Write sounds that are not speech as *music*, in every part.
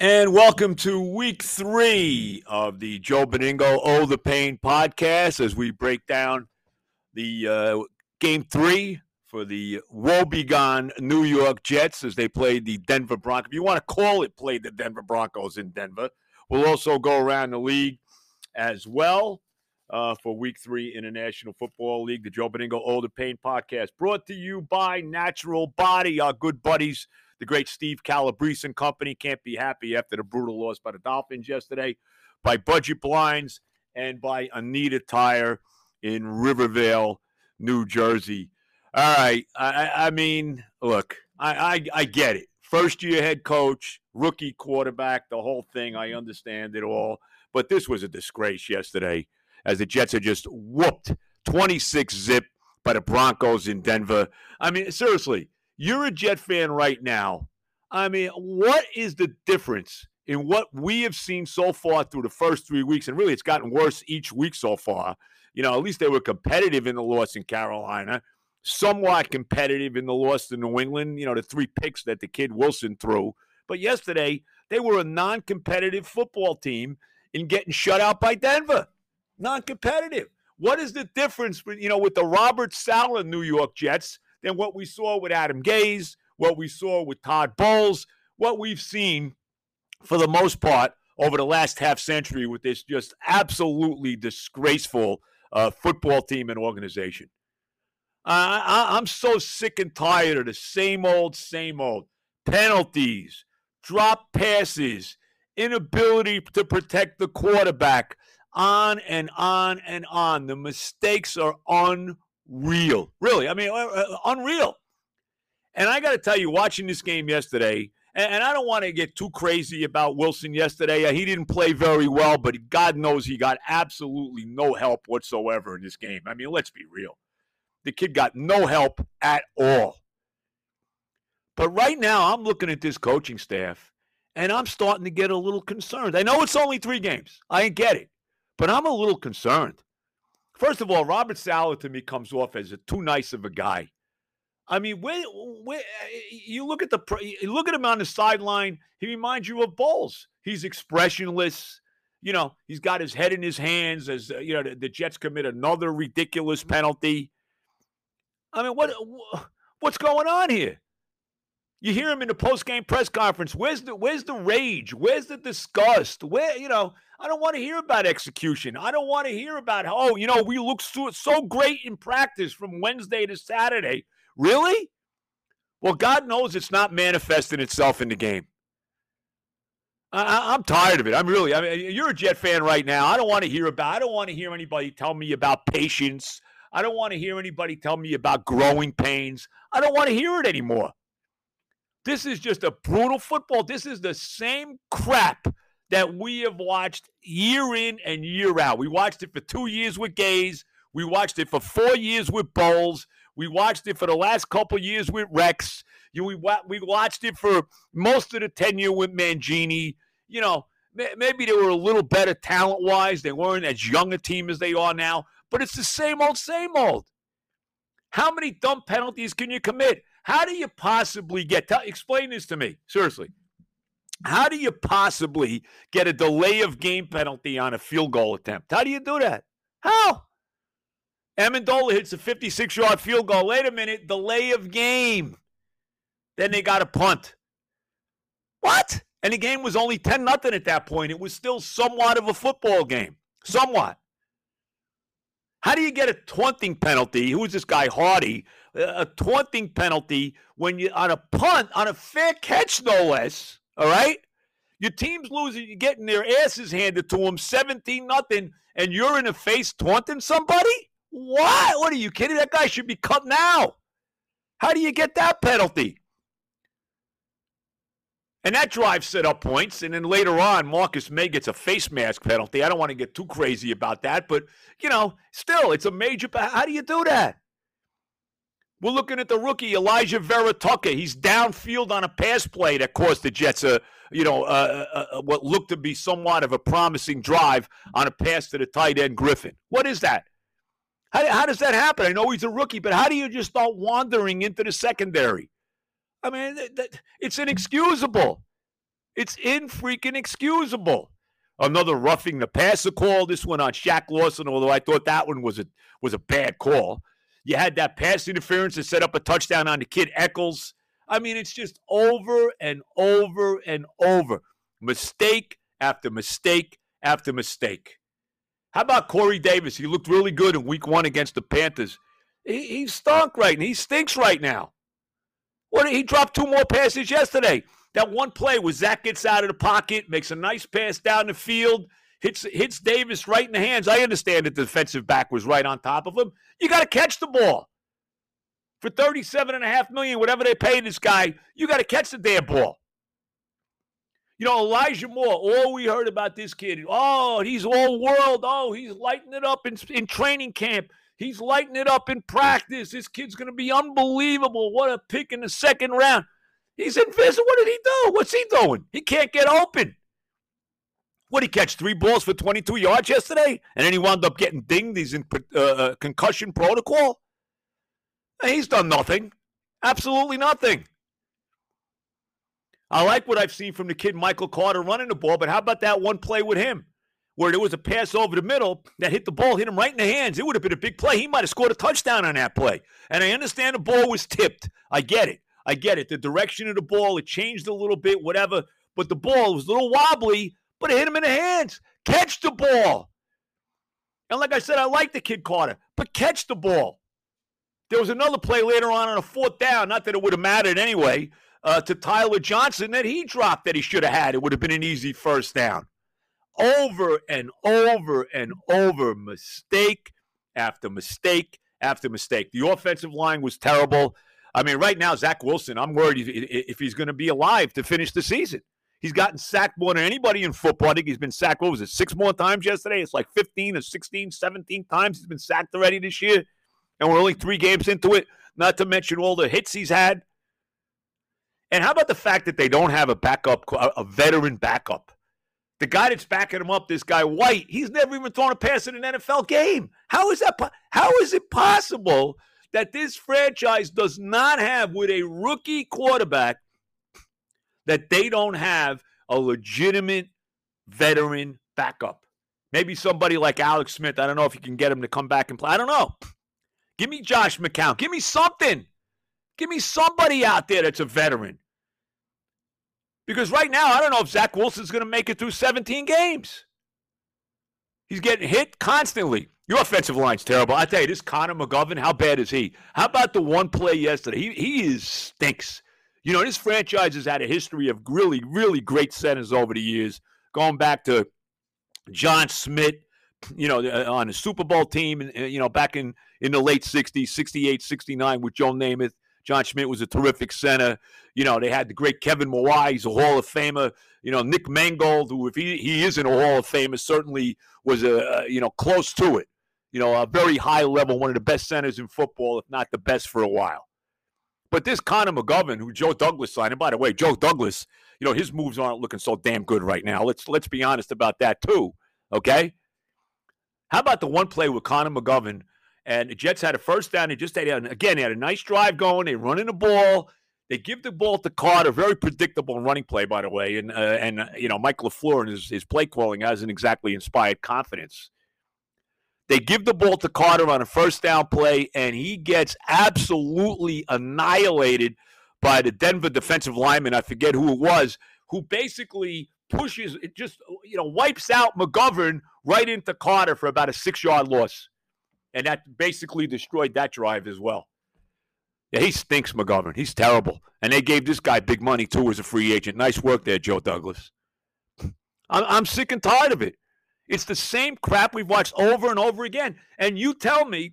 And welcome to week three of the Joe Benigno Oh the Pain podcast as we break down the uh, game three for the woebegone New York Jets as they played the Denver Broncos. If you want to call it, played the Denver Broncos in Denver. We'll also go around the league as well uh, for week three in the National Football League, the Joe Benigno Oh the Pain podcast, brought to you by Natural Body, our good buddies the great Steve Calabrese and company can't be happy after the brutal loss by the Dolphins yesterday, by Budget Blinds, and by Anita Tire in Rivervale, New Jersey. All right. I, I mean, look, I, I, I get it. First year head coach, rookie quarterback, the whole thing. I understand it all. But this was a disgrace yesterday as the Jets are just whooped 26 zip by the Broncos in Denver. I mean, seriously, you're a Jet fan right now. I mean, what is the difference in what we have seen so far through the first three weeks? And really, it's gotten worse each week so far. You know, at least they were competitive in the loss in Carolina, somewhat competitive in the loss to New England, you know, the three picks that the kid Wilson threw. But yesterday, they were a non competitive football team in getting shut out by Denver. Non competitive. What is the difference, you know, with the Robert Saleh New York Jets than what we saw with Adam Gase, what we saw with Todd Bowles, what we've seen for the most part over the last half century with this just absolutely disgraceful uh, football team and organization. I, I'm so sick and tired of the same old, same old penalties, drop passes, inability to protect the quarterback, on and on and on. The mistakes are unbelievable real. Really, I mean, uh, uh, unreal. And I got to tell you, watching this game yesterday, and, and I don't want to get too crazy about Wilson yesterday. Uh, he didn't play very well, but God knows he got absolutely no help whatsoever in this game. I mean, let's be real. The kid got no help at all. But right now, I'm looking at this coaching staff, and I'm starting to get a little concerned. I know it's only three games. I get it. But I'm a little concerned. First of all, Robert Saleh to me comes off as a too nice of a guy. I mean, where, where, you look at the you look at him on the sideline, he reminds you of Bowles. He's expressionless. You know, he's got his head in his hands as uh, you know the, the Jets commit another ridiculous penalty. I mean, what what's going on here? You hear him in the post game press conference. Where's the where's the rage? Where's the disgust? Where you know? I don't want to hear about execution. I don't want to hear about oh, you know, we look so, so great in practice from Wednesday to Saturday. Really? Well, God knows it's not manifesting itself in the game. I, am tired of it. I'm really. I mean, you're a Jet fan right now. I don't want to hear about. I don't want to hear anybody tell me about patience. I don't want to hear anybody tell me about growing pains. I don't want to hear it anymore. This is just a brutal football. This is the same crap that we have watched year in and year out. We watched it for two years with Gase. We watched it for four years with Bowles. We watched it for the last couple years with Rex. You, we, we watched it for most of the tenure with Mangini. You know, maybe they were a little better talent wise. They weren't as young a team as they are now, but it's the same old, same old. How many dumb penalties can you commit? How do you possibly get? Tell, explain this to me seriously. How do you possibly get a delay of game penalty on a field goal attempt? How do you do that? How? Ammendola hits a 56 yard field goal. Wait a minute, delay of game. Then they got a punt. What? And the game was only 10 nothing at that point. It was still somewhat of a football game. Somewhat. How do you get a taunting penalty? Who is this guy, Hardee? A taunting penalty when you on a punt, on a fair catch, no less. All right? Your team's losing, you're getting their asses handed to them 17 nothing, and you're in the face taunting somebody? What? What are you kidding? That guy should be cut now. How do you get that penalty? And that drive set up points. And then later on, Marcus Maye gets a face mask penalty. I don't want to get too crazy about that, but, you know, still, it's a major. How do you do that? We're looking at the rookie Elijah Vera-Tucker. He's downfield on a pass play that cost the Jets a, you know, uh, uh, uh, what looked to be somewhat of a promising drive on a pass to the tight end Griffin. What is that? How, how does that happen? I know he's a rookie, but how do you just start wandering into the secondary? I mean, that, that, it's inexcusable. It's in freaking excusable. Another roughing the passer call. This one on Shaq Lawson, although I thought that one was a was a bad call. You had that pass interference to set up a touchdown on the kid Echols. I mean, it's just over and over and over. Mistake after mistake after mistake. How about Corey Davis? He looked really good in week one against the Panthers. He, he stunk right now. He stinks right now. What he dropped two more passes yesterday. That one play where Zach gets out of the pocket, makes a nice pass down the field, hits hits Davis right in the hands. I understand that the defensive back was right on top of him. You got to catch the ball. For 37 and a half million, whatever they pay this guy, you got to catch the damn ball. You know, Elijah Moore, all we heard about this kid, oh, he's all world. Oh, he's lighting it up in, in training camp. He's lighting it up in practice. This kid's going to be unbelievable. What a pick in the second round. He's invisible. What did he do? What's he doing? He can't get open. What he catch? Three balls for 22 yards yesterday? And then he wound up getting dinged. He's in uh, uh, concussion protocol. He's done nothing. Absolutely nothing. I like what I've seen from the kid Michael Carter running the ball, but how about that one play with him where there was a pass over the middle that hit the ball, hit him right in the hands? It would have been a big play. He might have scored a touchdown on that play. And I understand the ball was tipped. I get it. I get it. The direction of the ball, it changed a little bit, whatever. But the ball was a little wobbly, but hit him in the hands. Catch the ball. And like I said, I like the kid Carter, but catch the ball. There was another play later on on a fourth down, not that it would have mattered anyway, uh, to Tyler Johnson that he dropped that he should have had. It would have been an easy first down. Over and over and over, mistake after mistake after mistake. The offensive line was terrible. I mean, right now, Zach Wilson, I'm worried if he's going to be alive to finish the season. He's gotten sacked more than anybody in football. I think he's been sacked, what was it, six more times yesterday? It's like 15 or 16, 17 times he's been sacked already this year. And we're only three games into it, not to mention all the hits he's had. And how about the fact that they don't have a backup, a veteran backup? The guy that's backing him up, this guy White, he's never even thrown a pass in an NFL game. How is that? How is it possible that this franchise does not have, with a rookie quarterback, that they don't have a legitimate veteran backup? Maybe somebody like Alex Smith. I don't know if you can get him to come back and play. I don't know. Give me Josh McCown. Give me something. Give me somebody out there that's a veteran. Because right now, I don't know if Zach Wilson's going to make it through 17 games. He's getting hit constantly. Your offensive line's terrible. I tell you, this Connor McGovern, how bad is he? How about the one play yesterday? He he is stinks. You know, this franchise has had a history of really, really great centers over the years, going back to John Smith, you know, uh, on the Super Bowl team, and uh, you know, back in in the late '60s, '68, '69 with Joe Namath. John Schmitt was a terrific center. You know, they had the great Kevin Mawae, he's a Hall of Famer. You know, Nick Mangold, who if he, he isn't a Hall of Famer, certainly was a you know close to it. You know, a very high level, one of the best centers in football, if not the best for a while. But this Connor McGovern, who Joe Douglas signed, and by the way, Joe Douglas, you know, his moves aren't looking so damn good right now. Let's let's be honest about that too. Okay. How about the one play with Connor McGovern and the Jets had a first down. They just had, again, they had a nice drive going. They running the ball. They give the ball to Carter. Very predictable running play, by the way. And, uh, and uh, you know, Mike LaFleur and his, his play calling hasn't exactly inspired confidence. They give the ball to Carter on a first down play, and he gets absolutely annihilated by the Denver defensive lineman. I forget who it was, who basically pushes, it just, you know, wipes out McGovern right into Carter for about a six yard loss and that basically destroyed that drive as well. Yeah, he stinks, McGovern. He's terrible. And they gave this guy big money, too, as a free agent. Nice work there, Joe Douglas. *laughs* I'm, I'm sick and tired of it. It's the same crap we've watched over and over again. And you tell me,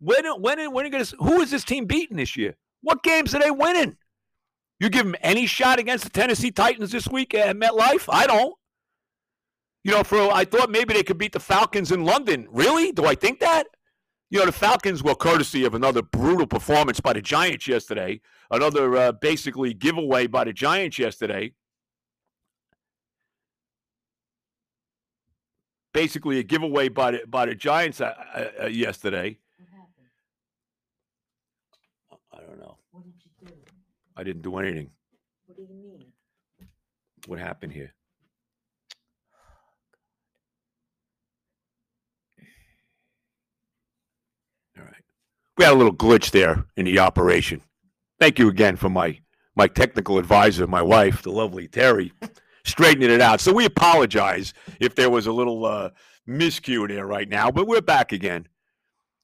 when, when, when are you to, who is this team beating this year? What games are they winning? You give them any shot against the Tennessee Titans this week at MetLife? I don't. You know, for I thought maybe they could beat the Falcons in London. Really? Do I think that? You know, the Falcons were courtesy of another brutal performance by the Giants yesterday, another uh, basically giveaway by the Giants yesterday. Basically, a giveaway by the by the Giants uh, uh, uh yesterday. I don't know. What did you do? I didn't do anything. What do you mean? What happened here? *sighs* All right. We had a little glitch there in the operation. Thank you again for my my technical advisor, my wife, the lovely Terry, *laughs* straightening it out. So we apologize if there was a little uh, miscue there right now, but we're back again.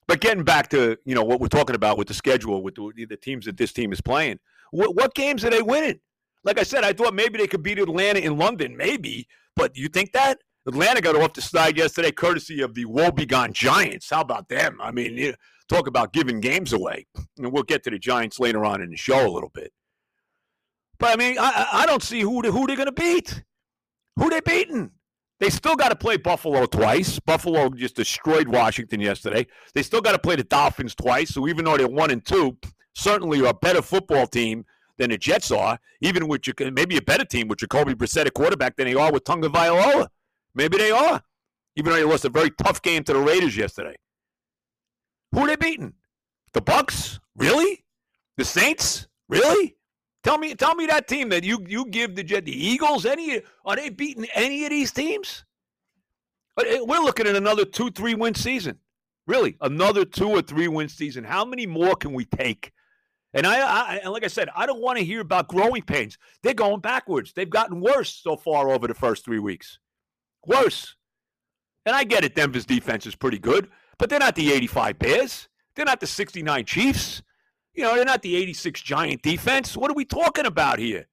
But getting back to you know what we're talking about with the schedule, with the, the teams that this team is playing, what, what games are they winning? Like I said, I thought maybe they could beat Atlanta in London, maybe. But you think that Atlanta got off the snide yesterday, courtesy of the woebegone Giants? How about them? I mean, talk about giving games away, and we'll get to the Giants later on in the show a little bit. But I mean, I, I don't see who who they're going to beat. Who they beating? They still got to play Buffalo twice. Buffalo just destroyed Washington yesterday. They still got to play the Dolphins twice. So even though they're one and two, certainly a better football team than the Jets are. Even with maybe a better team with Jacoby Brissett at quarterback than they are with Tonga Vailoa. Maybe they are. Even though they lost a very tough game to the Raiders yesterday. Who are they beating? The Bucks? Really? The Saints? Really? Tell me, tell me that team that you you give the Jet, the Eagles. Any are they beating any of these teams? Eh, we're looking at another two, three win season. Really, another two or three win season. How many more can we take? And I, I and like I said, I don't want to hear about growing pains. They're going backwards. They've gotten worse so far over the first three weeks. Worse. And I get it. Denver's defense is pretty good, but they're not the 85 Bears. They're not the 69 Chiefs. You know, they're not the 86 Giant defense. What are we talking about here?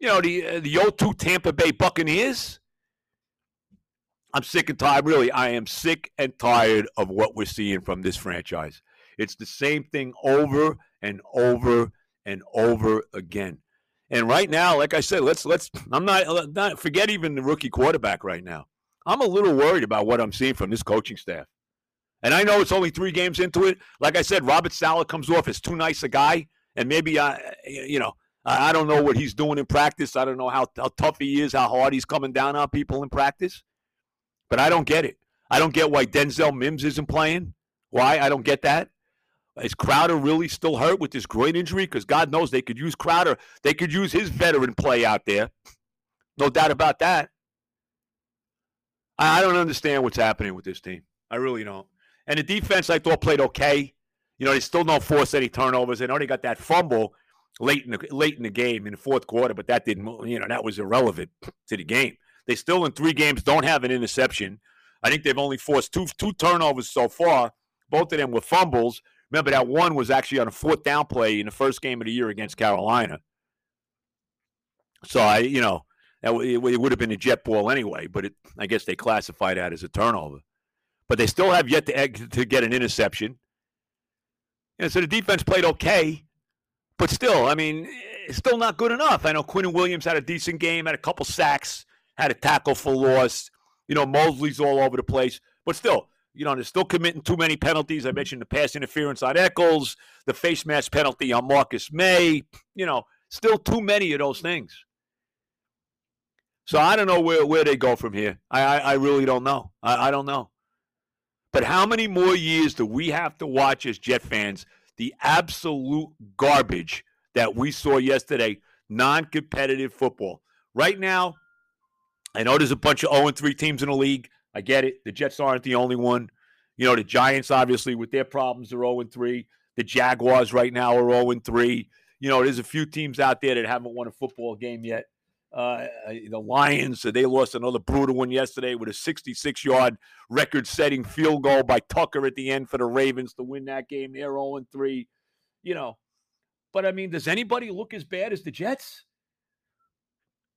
You know, the uh, the 02 Tampa Bay Buccaneers. I'm sick and tired. Really, I am sick and tired of what we're seeing from this franchise. It's the same thing over and over and over again. And right now, like I said, let's let's. I'm not, not forget even the rookie quarterback right now. I'm a little worried about what I'm seeing from this coaching staff. And I know it's only three games into it. Like I said, Robert Saleh comes off as too nice a guy, and maybe I, you know, I don't know what he's doing in practice. I don't know how, how tough he is, how hard he's coming down on people in practice. But I don't get it. I don't get why Denzel Mims isn't playing. Why? I don't get that. Is Crowder really still hurt with this groin injury? Because God knows they could use Crowder. They could use his veteran play out there. No doubt about that. I don't understand what's happening with this team. I really don't. And the defense, I thought, played okay. You know, they still don't force any turnovers. They only got that fumble late in the late in the game in the fourth quarter, but that didn't, you know, that was irrelevant to the game. They still in three games don't have an interception. I think they've only forced two two turnovers so far. Both of them were fumbles. Remember that one was actually on a fourth down play in the first game of the year against Carolina. So I, you know, it, would have been a jet ball anyway, but it, I guess they classify that as a turnover but they still have yet to, to get an interception. And so the defense played okay, but still, I mean, it's still not good enough. I know Quinnen Williams had a decent game, had a couple sacks, had a tackle for loss. You know, Mosley's all over the place, but still, you know, they're still committing too many penalties. I mentioned the pass interference on Echols, the face mask penalty on Marcus Maye, You know, still too many of those things. So I don't know where, where they go from here. I, I, I really don't know. I, I don't know. But how many more years do we have to watch as Jet fans the absolute garbage that we saw yesterday? Non competitive football. Right now, I know there's a bunch of 0 3 teams in the league. I get it. The Jets aren't the only one. You know, the Giants, obviously, with their problems, are 0 3. The Jaguars right now are 0 3. You know, there's a few teams out there that haven't won a football game yet. Uh, the Lions, they lost another brutal one yesterday with a 66 yard record setting field goal by Tucker at the end for the Ravens to win that game. They're 0 3. You know, but I mean, does anybody look as bad as the Jets?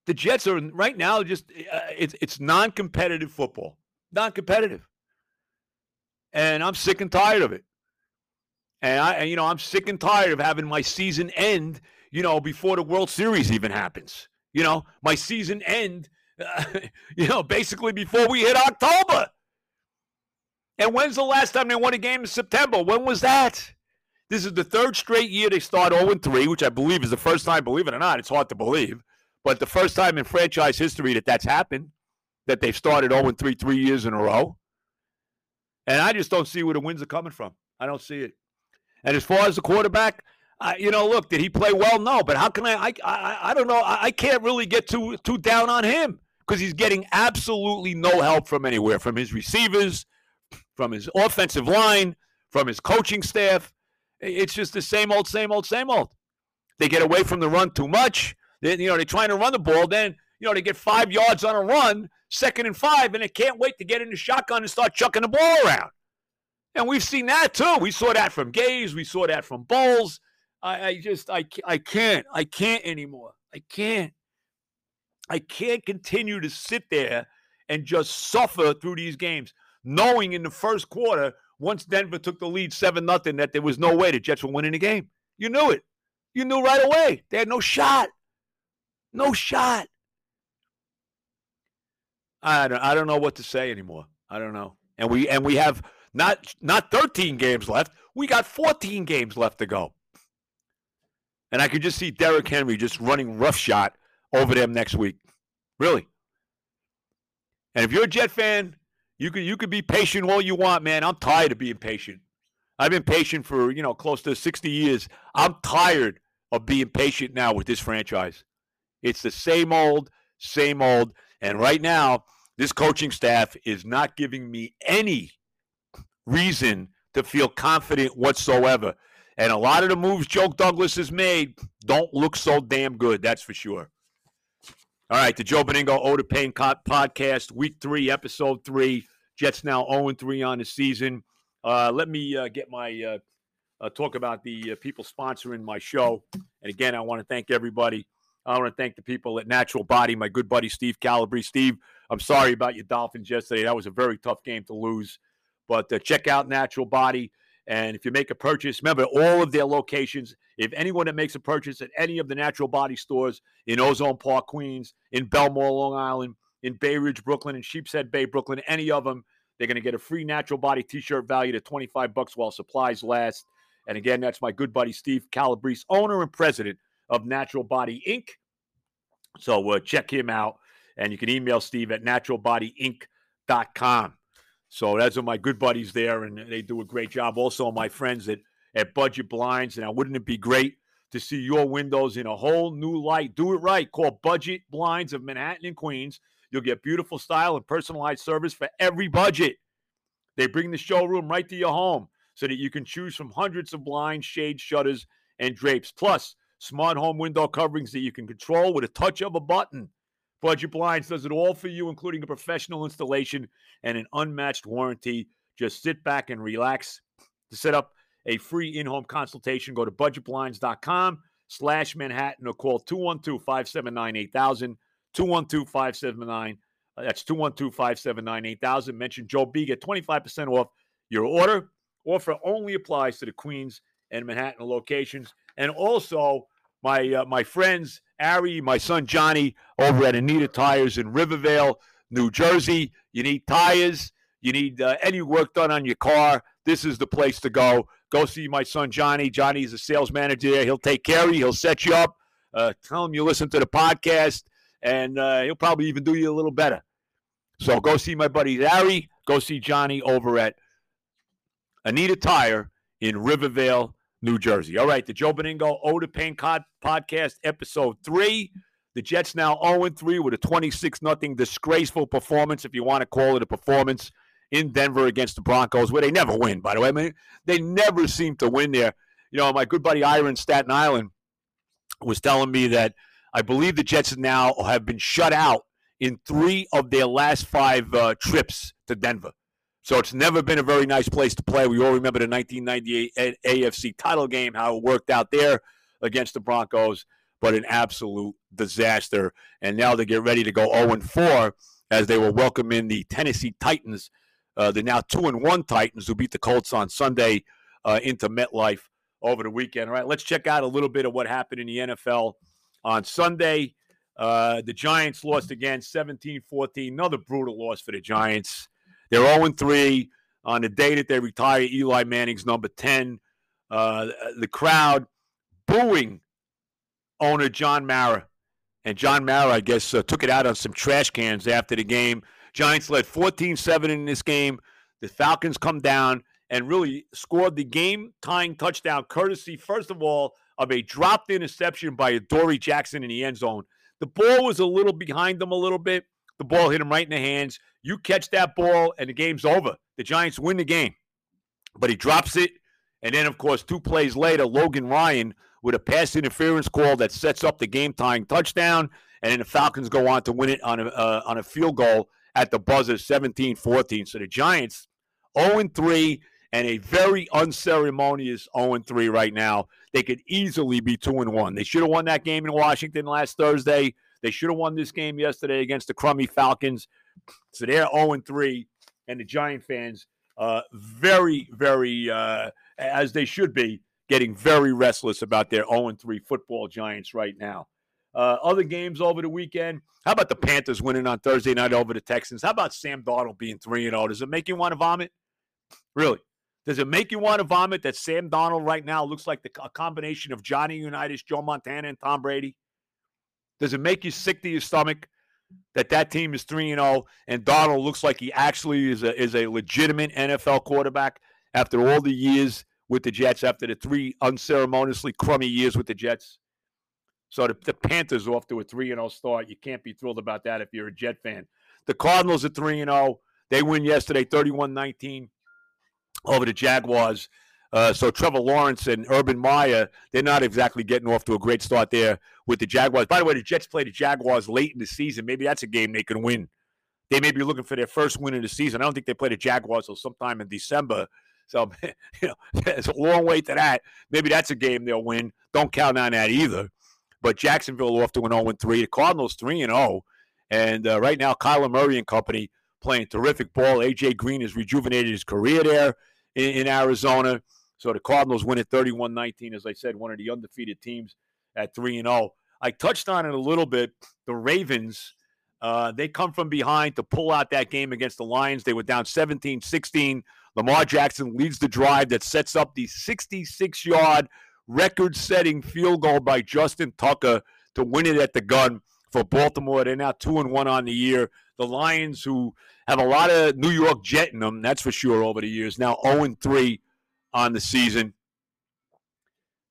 The Jets are right now just uh, it's it's non-competitive football, non-competitive, and I'm sick and tired of it. And I, you know, I'm sick and tired of having my season end you know, before the World Series even happens. You know, my season end, uh, *laughs* you know, basically before we hit October. And when's the last time they won a game in September? When was that? This is the third straight year they start 0 3, which I believe is the first time, believe it or not, it's hard to believe, but the first time in franchise history that that's happened, that they've started 0 3 three years in a row. And I just don't see where the wins are coming from. I don't see it. And as far as the quarterback, you know, look, did he play well? No, but how can I? I, I, I don't know. I, I can't really get too too down on him because he's getting absolutely no help from anywhere, from his receivers, from his offensive line, from his coaching staff. It's just the same old, same old, same old. They get away from the run too much. They, you know, they're trying to run the ball. Then, you know, they get five yards on a run, second and five, and they can't wait to get in the shotgun and start chucking the ball around. And we've seen that too. We saw that from Gase. We saw that from Bowles. I, I just, I, I can't. I can't anymore. I can't. I can't continue to sit there and just suffer through these games, knowing in the first quarter, once Denver took the lead 7 nothing, that there was no way the Jets were winning the game. You knew it. You knew right away. They had no shot. No shot. I don't, I don't know what to say anymore. I don't know. And we and we have not not 13 games left. We got 14 games left to go. And I could just see Derrick Henry just running roughshod over them next week. Really. And if you're a Jet fan, you could you could be patient all you want, man. I'm tired of being patient. I've been patient for, you know, close to 60 years. I'm tired of being patient now with this franchise. It's the same old, same old. And right now, this coaching staff is not giving me any reason to feel confident whatsoever. And a lot of the moves Joe Douglas has made don't look so damn good, that's for sure. All right, the Joe Benigno Oda Pain podcast, week three, episode three. Jets now 0 3 on the season. Uh, let me uh, get my uh, uh talk about the uh, people sponsoring my show. And again, I want to thank everybody. I want to thank the people at Natural Body, my good buddy Steve Calabrese. Steve, I'm sorry about your Dolphins yesterday. That was a very tough game to lose. But uh, check out Natural Body. And if you make a purchase, remember all of their locations. If anyone that makes a purchase at any of the Natural Body stores in Ozone Park, Queens, in Bellmore, Long Island, in Bay Ridge, Brooklyn, in Sheepshead Bay, Brooklyn, any of them, they're going to get a free Natural Body T-shirt valued at 25 bucks while supplies last. And again, that's my good buddy Steve Calabrese, owner and president of Natural Body Inc. So uh, check him out, and you can email Steve at naturalbodyinc.com. So those are my good buddies there, and they do a great job. Also, my friends at, at Budget Blinds. Now, wouldn't it be great to see your windows in a whole new light? Do it right. Call Budget Blinds of Manhattan and Queens. You'll get beautiful style and personalized service for every budget. They bring the showroom right to your home so that you can choose from hundreds of blinds, shades, shutters, and drapes. Plus, smart home window coverings that you can control with a touch of a button. Budget Blinds does it all for you, including a professional installation and an unmatched warranty. Just sit back and relax. To set up a free in-home consultation, go to budgetblinds.com slash Manhattan or call 212-579-8000, 212-579, uh, that's 212-579-8000. Mention Joe B, get 25% off your order. Offer only applies to the Queens and Manhattan locations. And also, my uh, my friends Ari, my son Johnny over at Anita Tires in Rivervale, New Jersey. You need tires, you need uh, any work done on your car. This is the place to go. Go see my son Johnny. Johnny is a sales manager there. He'll take care of you. He'll set you up. Uh, tell him you listen to the podcast, and uh, he'll probably even do you a little better. So go see my buddy Larry. Go see Johnny over at Anita Tire in Rivervale, New Jersey. All right, the Joe Benigno Oda Pain podcast, episode three. The Jets now 0 3 with a 26 0 disgraceful performance, if you want to call it a performance, in Denver against the Broncos, where they never win, by the way. I mean, they never seem to win there. You know, my good buddy Iron Staten Island was telling me that I believe the Jets now have been shut out in three of their last five uh, trips to Denver. So it's never been a very nice place to play. We all remember the 1998 AFC title game, how it worked out there against the Broncos, but an absolute disaster. And now they get ready to go 0 4 as they will welcome in the Tennessee Titans, uh, the now 2 and 1 Titans who beat the Colts on Sunday uh, into MetLife over the weekend. All right, let's check out a little bit of what happened in the NFL on Sunday. Uh, the Giants lost again 17 14. Another brutal loss for the Giants. They're 0 3 on the day that they retire Eli Manning's number 10. Uh, the crowd booing owner John Mara. And John Mara, I guess, uh, took it out on some trash cans after the game. Giants led 14 7 in this game. The Falcons come down and really scored the game tying touchdown, courtesy, first of all, of a dropped interception by Dory Jackson in the end zone. The ball was a little behind them a little bit. The ball hit him right in the hands. You catch that ball, and the game's over. The Giants win the game. But he drops it. And then, of course, two plays later, Logan Ryan with a pass interference call that sets up the game tying touchdown. And then the Falcons go on to win it on a, uh, on a field goal at the buzzer 17 14. So the Giants 0 3 and a very unceremonious 0 3 right now. They could easily be 2 and 1. They should have won that game in Washington last Thursday. They should have won this game yesterday against the crummy Falcons. So they're 0 3, and the Giant fans, uh, very, very, uh, as they should be, getting very restless about their 0 3 football Giants right now. Uh, other games over the weekend. How about the Panthers winning on Thursday night over the Texans? How about Sam Darnold being 3 0? Does it make you want to vomit? Really? Does it make you want to vomit that Sam Darnold right now looks like the, a combination of Johnny Unitas, Joe Montana, and Tom Brady? Does it make you sick to your stomach that that team is 3 and 0 and Darnold looks like he actually is a, is a legitimate NFL quarterback after all the years with the Jets, after the three unceremoniously crummy years with the Jets? So the, the Panthers off to a 3 0 start. You can't be thrilled about that if you're a Jet fan. The Cardinals are 3 0. They win yesterday 31 19 over the Jaguars. Uh, so Trevor Lawrence and Urban Meyer, they're not exactly getting off to a great start there with the Jaguars. By the way, the Jets play the Jaguars late in the season. Maybe that's a game they can win. They may be looking for their first win of the season. I don't think they play the Jaguars until sometime in December. So, *laughs* you know, *laughs* it's a long way to that. Maybe that's a game they'll win. Don't count on that either. But Jacksonville off to an 0 3. The Cardinals 3 and 0. And uh, right now, Kyler Murray and company playing terrific ball. A.J. Green has rejuvenated his career there in, in Arizona. So the Cardinals win at 31 19, as I said, one of the undefeated teams at 3 and 0. I touched on it a little bit. The Ravens, uh, they come from behind to pull out that game against the Lions. They were down 17 16. Lamar Jackson leads the drive that sets up the 66 yard record setting field goal by Justin Tucker to win it at the gun for Baltimore. They're now 2 and 1 on the year. The Lions, who have a lot of New York Jet in them, that's for sure, over the years, now 0 3 on the season.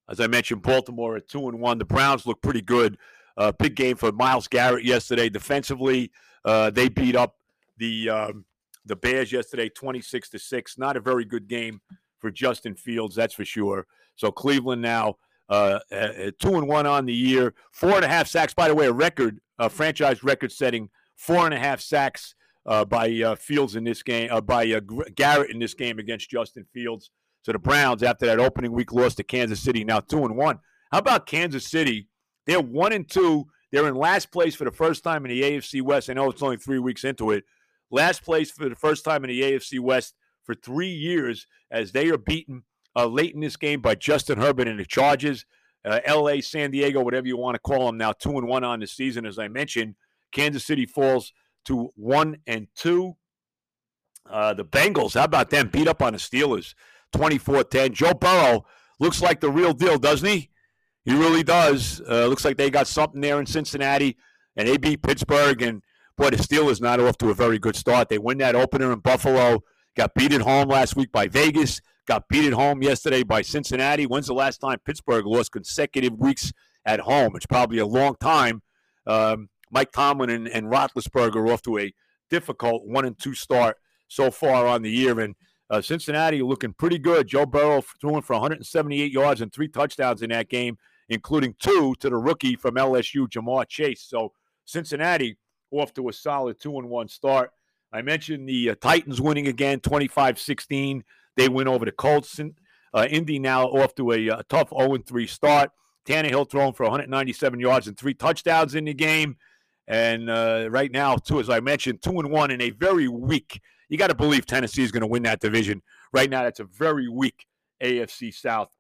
As I mentioned, Baltimore at two and one. The Browns look pretty good. Uh, big game for Myles Garrett yesterday. Defensively, uh, they beat up the um, the Bears yesterday, twenty six to six. Not a very good game for Justin Fields, that's for sure. So Cleveland now uh, two and one on the year, four and a half sacks. By the way, a record, a franchise record setting, four and a half sacks uh, by uh, Fields in this game, uh, by Garrett in this game against Justin Fields. So the Browns, after that opening week loss to Kansas City, now two and one. How about Kansas City? They're one and two. They're in last place for the first time in the AFC West. I know it's only three weeks into it. Last place for the first time in the AFC West for three years as they are beaten uh, late in this game by Justin Herbert and the Chargers. Uh, L.A., San Diego, whatever you want to call them, now two and one on the season. As I mentioned, Kansas City falls to one and two. Uh, the Bengals, how about them? Beat up on the Steelers. 24 10. Joe Burrow looks like the real deal, doesn't he? He really does. Uh, looks like they got something there in Cincinnati, and they beat Pittsburgh. And boy, the Steelers not off to a very good start. They win that opener in Buffalo. Got beat at home last week by Vegas. Got beat at home yesterday by Cincinnati. When's the last time Pittsburgh lost consecutive weeks at home? It's probably a long time. Um, Mike Tomlin and, and Roethlisberger are off to a difficult one and two start so far on the year. And uh, Cincinnati looking pretty good. Joe Burrow throwing for 178 yards and three touchdowns in that game, including two to the rookie from LSU, Ja'Marr Chase. So Cincinnati off to a solid two and one start. I mentioned the uh, Titans winning again, 25-16. They win over the Colts. Uh, Indy now off to a, a tough 0-3 start. Tannehill throwing for 197 yards and three touchdowns in the game. And uh, right now, too, as I mentioned, two and one in a very weak you got to believe Tennessee is going to win that division. Right now, that's a very weak AFC South.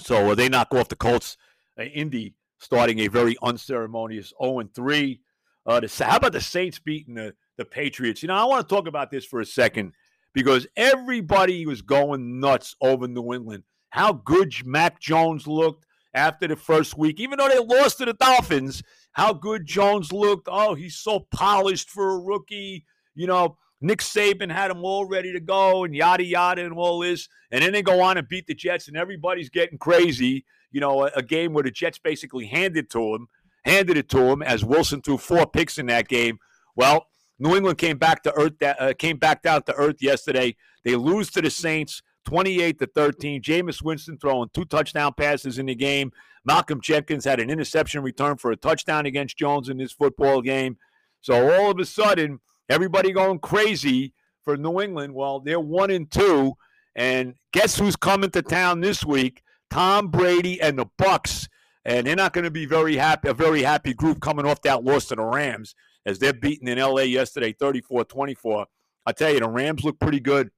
So uh, they knock off the Colts. Uh, Indy starting a very unceremonious 0 and 3. Uh, how about the Saints beating the, the Patriots? You know, I want to talk about this for a second because everybody was going nuts over New England. How good Mac Jones looked after the first week, even though they lost to the Dolphins. How good Jones looked. Oh, he's so polished for a rookie. You know, Nick Saban had them all ready to go and yada yada and all this. And then they go on and beat the Jets, and everybody's getting crazy. You know, a, a game where the Jets basically handed to him, handed it to him as Wilson threw four picks in that game. Well, New England came back to earth. That, uh, came back down to earth yesterday. They lose to the Saints, twenty-eight to thirteen. Jameis Winston throwing two touchdown passes in the game. Malcolm Jenkins had an interception return for a touchdown against Jones in this football game. So all of a sudden Everybody going crazy for New England. Well, they're one and two, and guess who's coming to town this week? Tom Brady and the Bucks, and they're not going to be very happy. A very happy group coming off that loss to the Rams as they're beaten in LA yesterday, 34-24. I tell you, the Rams look pretty good.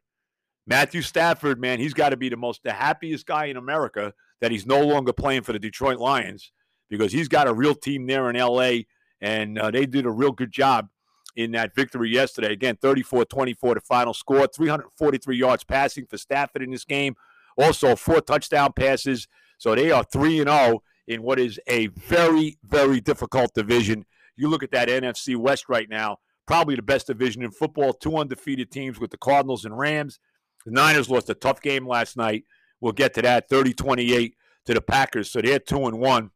Matthew Stafford, man, he's got to be the most the happiest guy in America that he's no longer playing for the Detroit Lions because he's got a real team there in LA, and uh, they did a real good job in that victory yesterday. Again, 34 24 the final score, 343 yards passing for Stafford in this game. Also, four touchdown passes. So they are 3 and 0 in what is a very, very difficult division. You look at that NFC West right now, probably the best division in football. Two undefeated teams with the Cardinals and Rams. The Niners lost a tough game last night. We'll get to that 30 28 to the Packers. So they're 2 and 1.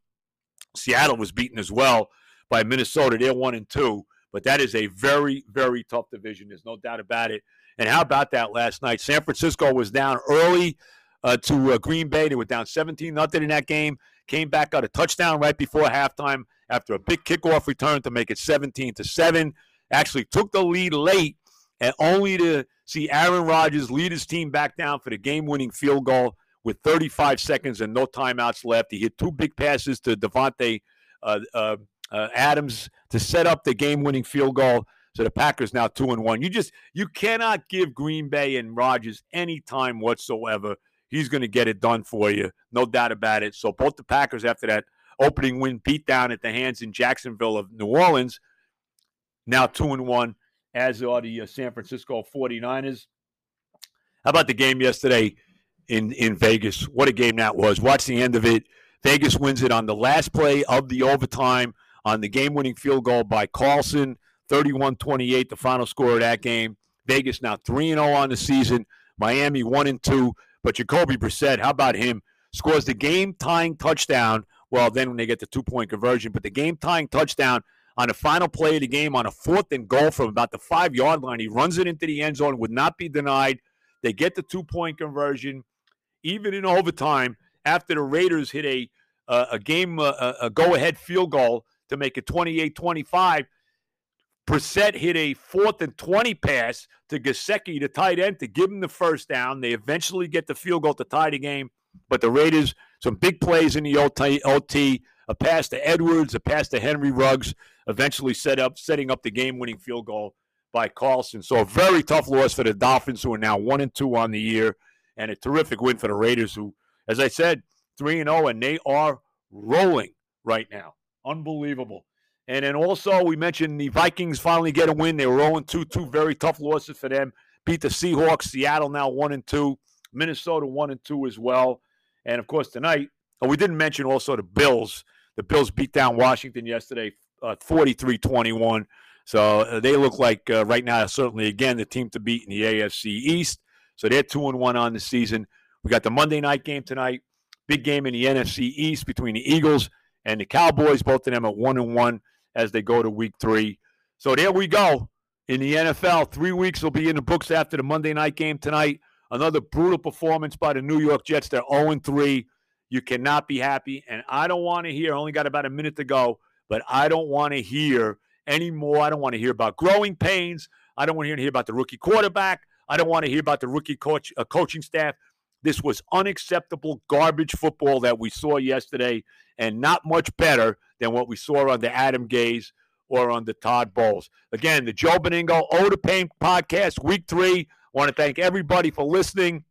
Seattle was beaten as well by Minnesota. They're 1 and 2. But that is a very, very tough division. There's no doubt about it. And how about that last night? San Francisco was down early uh, to uh, Green Bay. They were down 17 nothing in that game. Came back, got a touchdown right before halftime after a big kickoff return to make it 17 to seven. Actually took the lead late, and only to see Aaron Rodgers lead his team back down for the game-winning field goal with 35 seconds and no timeouts left. He hit two big passes to Davante uh, uh uh, Adams to set up the game-winning field goal. So the Packers now two and one. You just you cannot give Green Bay and Rodgers any time whatsoever. He's going to get it done for you, no doubt about it. So both the Packers after that opening win beat down at the hands in Jacksonville of New Orleans, now two and one, as are the uh, San Francisco 49ers. How about the game yesterday in in Vegas? What a game that was! Watch the end of it. Vegas wins it on the last play of the overtime on the game winning field goal by Carlson, 31 28, the final score of that game. Vegas now 3 0 on the season. Miami 1 and 2. But Jacoby Brissett, how about him? Scores the game tying touchdown. Well, then when they get the two point conversion, but the game tying touchdown on the final play of the game on a fourth and goal from about the five yard line. He runs it into the end zone, would not be denied. They get the two point conversion, even in overtime, after the Raiders hit a, uh, uh, a, a game, a, a go ahead field goal to make it 28 25. Brissett hit a fourth and 20 pass to Gesicki, the tight end, to give him the first down. They eventually get the field goal to tie the game, but the Raiders, some big plays in the OT, OT a pass to Edwards, a pass to Henry Ruggs, eventually set up, setting up the game-winning field goal by Carlson. So a very tough loss for the Dolphins, who are now one and two on the year, and a terrific win for the Raiders, who, as I said, three and zero, oh, and they are rolling right now. Unbelievable. And then also, we mentioned the Vikings finally get a win. They were 0 2, two very tough losses for them. Beat the Seahawks, Seattle now 1 and 2, Minnesota 1 and 2 as well. And of course, tonight, oh, we didn't mention also the Bills. The Bills beat down Washington yesterday, uh, 43 uh, 21. So uh, they look like uh, right now, certainly again, the team to beat in the AFC East. So they're 2 and 1 on the season. We got the Monday night game tonight. Big game in the NFC East between the Eagles and the Cowboys, both of them at one and one as they go to week three. So there we go. In the NFL, three weeks will be in the books after the Monday night game tonight. Another brutal performance by the New York Jets. They're 0 3. You cannot be happy. And I don't want to hear, only got about a minute to go, but I don't want to hear anymore. I don't want to hear about growing pains. I don't want to hear about the rookie quarterback. I don't want to hear about the rookie coach, uh, coaching staff. This was unacceptable garbage football that we saw yesterday, and not much better than what we saw on the Adam Gase or on the Todd Bowles. Again, the Joe Benigno O to Pain podcast, week three. I want to thank everybody for listening.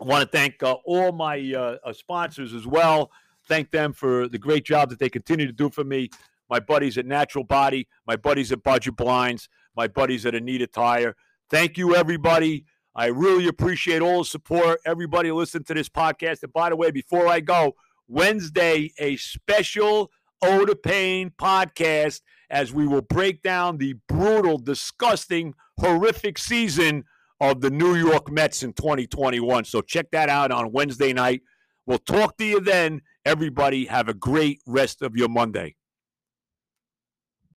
I want to thank uh, all my uh, uh, sponsors as well. Thank them for the great job that they continue to do for me. My buddies at Natural Body, my buddies at Budget Blinds, my buddies at Anita Tire. Thank you, everybody. I really appreciate all the support. Everybody listen to this podcast. And by the way, before I go, Wednesday, a special Ode to Pain podcast as we will break down the brutal, disgusting, horrific season of the New York Mets in 2021. So check that out on Wednesday night. We'll talk to you then. Everybody, have a great rest of your Monday.